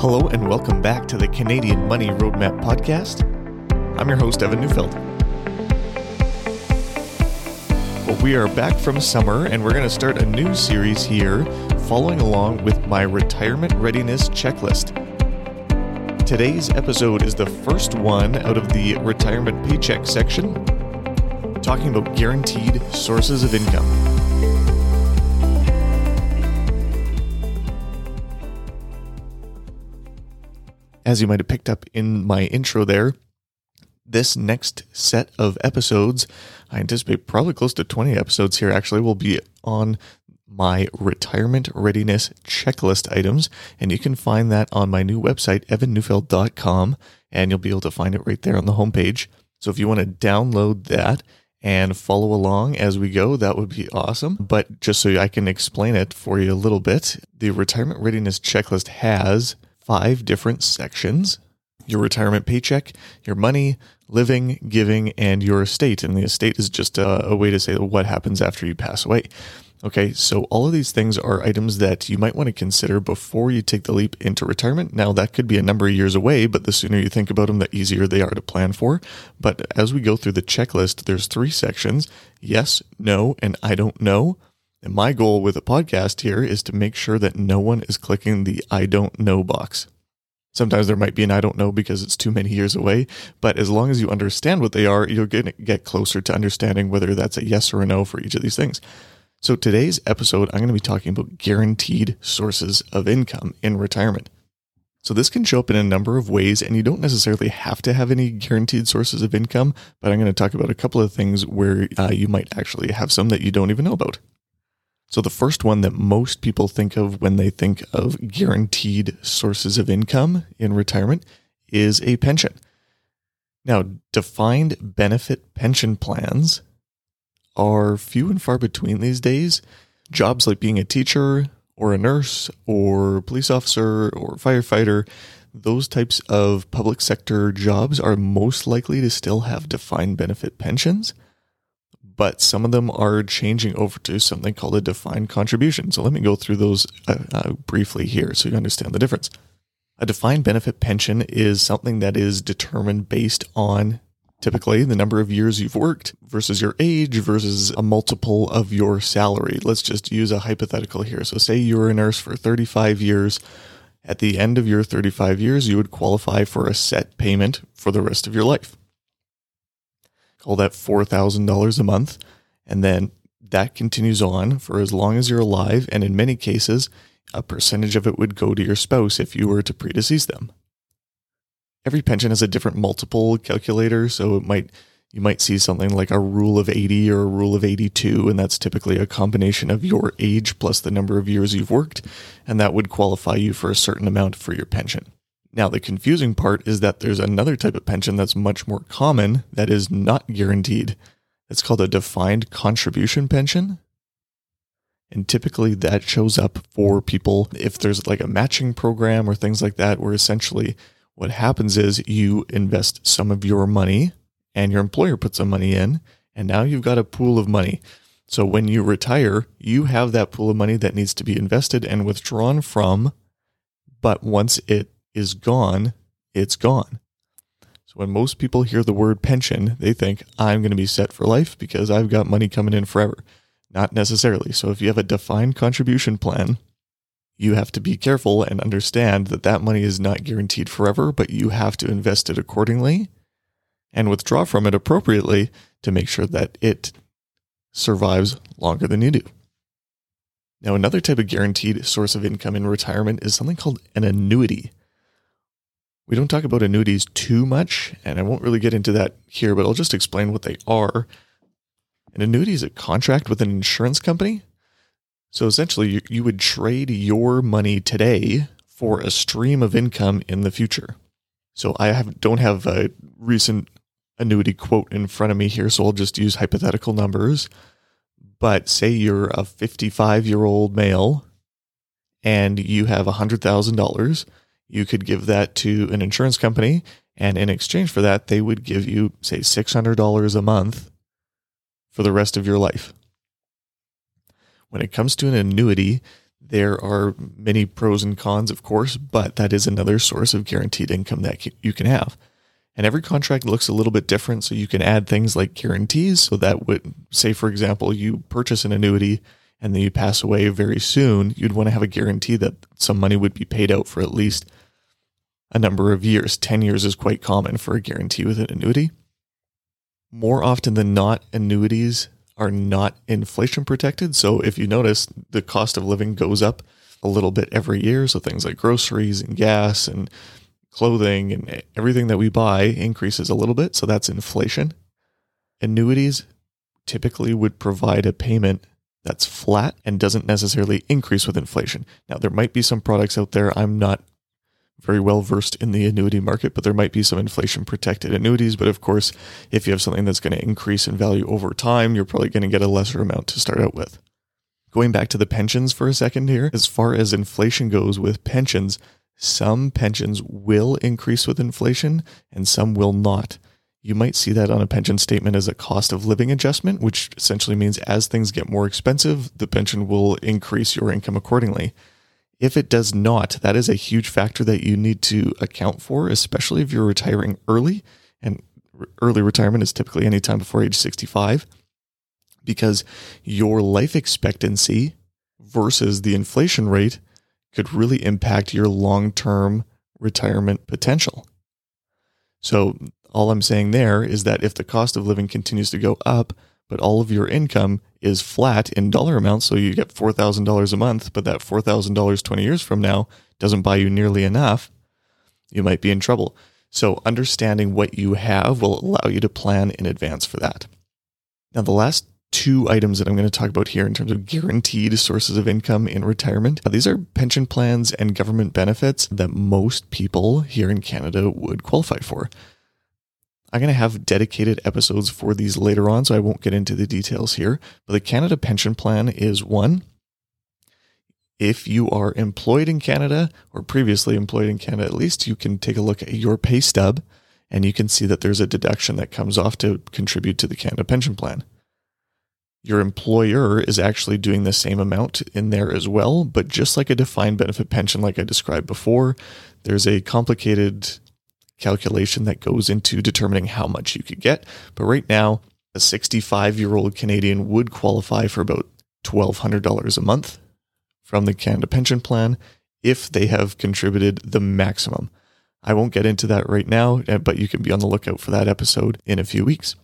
Hello and welcome back to the Canadian Money Roadmap Podcast. I'm your host, Evan Neufeld. Well, we are back from summer and we're going to start a new series here following along with my retirement readiness checklist. Today's episode is the first one out of the retirement paycheck section, talking about guaranteed sources of income. As you might have picked up in my intro there, this next set of episodes, I anticipate probably close to 20 episodes here actually, will be on my retirement readiness checklist items. And you can find that on my new website, evanneufeld.com, and you'll be able to find it right there on the homepage. So if you want to download that and follow along as we go, that would be awesome. But just so I can explain it for you a little bit, the retirement readiness checklist has five different sections your retirement paycheck, your money, living, giving, and your estate. And the estate is just a, a, way to say what happens after you pass away. Okay, so all of these things are items that you might want to consider before you take the leap into retirement. Now, that could be a number of years away, but the sooner you think about them, the easier they are to plan for. But as we go through the checklist, there's three sections yes, no, and I don't know. And my goal with a podcast here is to make sure that no one is clicking the I don't know box. Sometimes there might be an I don't know because it's too many years away, but as long as you understand what they are, you're going to get closer to understanding whether that's a yes or a no for each of these things. So today's episode, I'm going to be talking about guaranteed sources of income in retirement. So this can show up in a number of ways, and you don't necessarily have to have any guaranteed sources of income, but I'm going to talk about a couple of things where uh, you might actually have some that you don't even know about. So, the first one that most people think of when they think of guaranteed sources of income in retirement is a pension. Now, defined benefit pension plans are few and far between these days. Jobs like being a teacher or a nurse or police officer or firefighter, those types of public sector jobs are most likely to still have defined benefit pensions but some of them are changing over to something called a defined contribution. So let me go through those uh, uh, briefly here so you understand the difference. A defined benefit pension is something that is determined based on typically the number of years you've worked versus your age versus a multiple of your salary. Let's just use a hypothetical here. So, say you were a nurse for 35 years. At the end of your 35 years, you would qualify for a set payment for the rest of your life call that $4,000 a month. And then that continues on for as long as you're alive. And in many cases, a percentage of it would go to your spouse if you were to predecease them. Every pension has a different multiple calculator, so it might you might see something like a rule of 80 or a rule of 82 and that's typically a combination of your age plus the number of years you've worked and that would qualify you for a certain amount for your pension. Now, the confusing part is that there's another type of pension that's much more common that is not guaranteed. It's called a defined contribution pension. And typically that shows up for people if there's like a matching program or things like that, where essentially what happens is you invest some of your money and your employer puts some money in, and now you've got a pool of money. So when you retire, you have that pool of money that needs to be invested and withdrawn from. But once it is gone, it's gone. So when most people hear the word pension, they think I'm going to be set for life because I've got money coming in forever. Not necessarily. So if you have a defined contribution plan, you have to be careful and understand that that money is not guaranteed forever, but you have to invest it accordingly and withdraw from it appropriately to make sure that it survives longer than you do. Now, another type of guaranteed source of income in retirement is something called an annuity. We don't talk about annuities too much, and I won't really get into that here, but I'll just explain what they are. An annuity is a contract with an insurance company. So essentially, you, you would trade your money today for a stream of income in the future. So I have, don't have a recent annuity quote in front of me here, so I'll just use hypothetical numbers. But say you're a 55 year old male and you have $100,000 you could give that to an insurance company. And in exchange for that, they would give you, say, $600 a month for the rest of your life. When it comes to an annuity, There are many pros and cons, of course, but that is another source of guaranteed income that you can have. And every contract looks a little bit different. So you can add things like guarantees. So that would say, for example, you purchase an annuity and then you pass away very soon. You'd want to have a guarantee that some money would be paid out for at least a number of years. 10 years is quite common for a guarantee with an annuity. More often than not, annuities are not inflation protected. So if you notice, the cost of living goes up a little bit every year. So things like groceries and gas and clothing and everything that we buy increases a little bit. So that's inflation. Annuities typically would provide a payment that's flat and doesn't necessarily increase with inflation. Now, there might be some products out there. I'm not very well versed in the annuity market, but there might be some inflation protected annuities. But of course, if you have something that's going to increase in value over time, you're probably going to get a lesser amount to start out with. Going back to the pensions for a second here, as far as inflation goes with pensions, some pensions will increase with inflation and some will not. You might see that on a pension statement as a cost of living adjustment, which essentially means as things get more expensive, the pension will increase your income accordingly. If it does not, that is a huge factor that you need to account for, especially if you're retiring early. And early retirement is typically any time before age 65, because your life expectancy versus the inflation rate could really impact your long term retirement potential. So, all I'm saying there is that if the cost of living continues to go up, but all of your income is flat in dollar amounts, so you get $4,000 a month, but that $4,000 20 years from now doesn't buy you nearly enough, you might be in trouble. So, understanding what you have will allow you to plan in advance for that. Now, the last two items that I'm going to talk about here in terms of guaranteed sources of income in retirement. Uh, these are pension plans and government benefits that most people here in Canada would qualify for. I'm going to have dedicated episodes for these later on, so I won't get into the details here. But the Canada Pension Plan is one. If you are employed in Canada or previously employed in Canada, at least you can take a look at your pay stub and you can see that there's a deduction that comes off to contribute to the Canada Pension Plan your employer is actually doing the same amount in there as well. But just like a defined benefit pension, like I described before, there's a complicated calculation that goes into determining how much you could get. But right now, a 65 year old Canadian would qualify for about $1,200 a month from the Canada Pension Plan if they have contributed the maximum. I won't get into that right now, eh, but you can be on the lookout for that episode in a few weeks.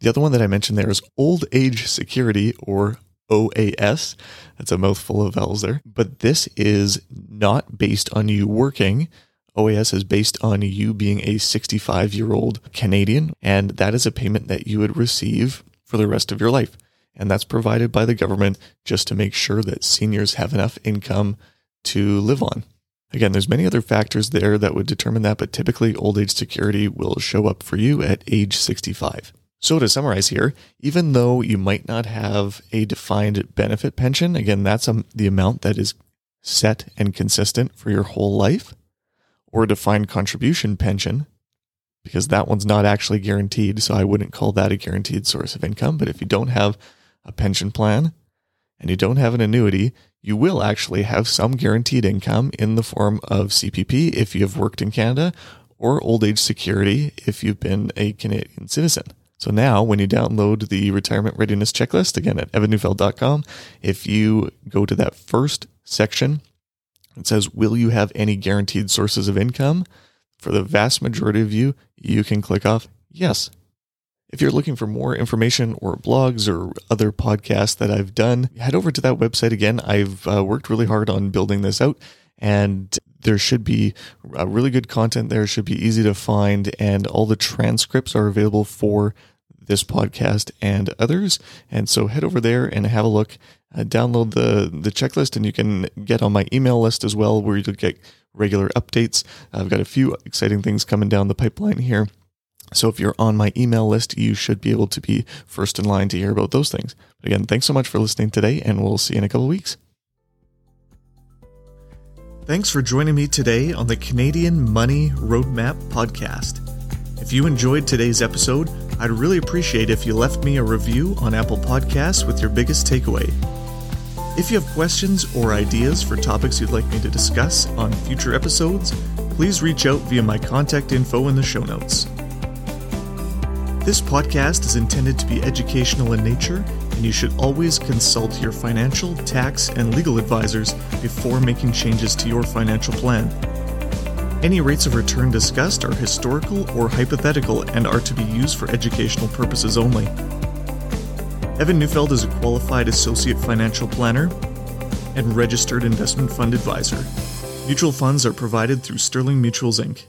The other one that I mentioned there is Old Age Security or OAS. That's a mouthful of vowels there. But this is not based on you working. OAS is based on you being a 65 year old Canadian, and that is a payment that you would receive for the rest of your life. And that's provided by the government just to make sure that seniors have enough income to live on. Again, there's many other factors there that would determine that, but typically old age security will show up for you at age 65. So, to summarize here, even though you might not have a defined benefit pension, again, that's a, the amount that is set and consistent for your whole life, or defined contribution pension, because that one's not actually guaranteed. So, I wouldn't call that a guaranteed source of income. But if you don't have a pension plan and you don't have an annuity, you will actually have some guaranteed income in the form of CPP if you have worked in Canada or old age security if you've been a Canadian citizen. So now, when you download the retirement readiness checklist, again at evanneufeld.com, if you go to that first section, it says, Will you have any guaranteed sources of income? For the vast majority of you, you can click off yes. If you're looking for more information or blogs or other podcasts that I've done, head over to that website again. I've uh, worked really hard on building this out and there should be uh, really good content there. Should be easy to find, and all the transcripts are available for this podcast and others. And so head over there and have a look. Uh, download the the checklist, and you can get on my email list as well, where you'll get regular updates. I've got a few exciting things coming down the pipeline here. So if you're on my email list, you should be able to be first in line to hear about those things. But again, thanks so much for listening today, and we'll see you in a couple weeks. Thanks for joining me today on the Canadian Money Roadmap podcast. If you enjoyed today's episode, I'd really appreciate if you left me a review on Apple Podcasts with your biggest takeaway. If you have questions or ideas for topics you'd like me to discuss on future episodes, please reach out via my contact info in the show notes. This podcast is intended to be educational in nature, and you should always consult your financial, tax, and legal advisors before making changes to your financial plan. Any rates of return discussed are historical or hypothetical and are to be used for educational purposes only. Evan Neufeld is a qualified associate financial planner and registered investment fund advisor. Mutual funds are provided through Sterling Mutuals Inc.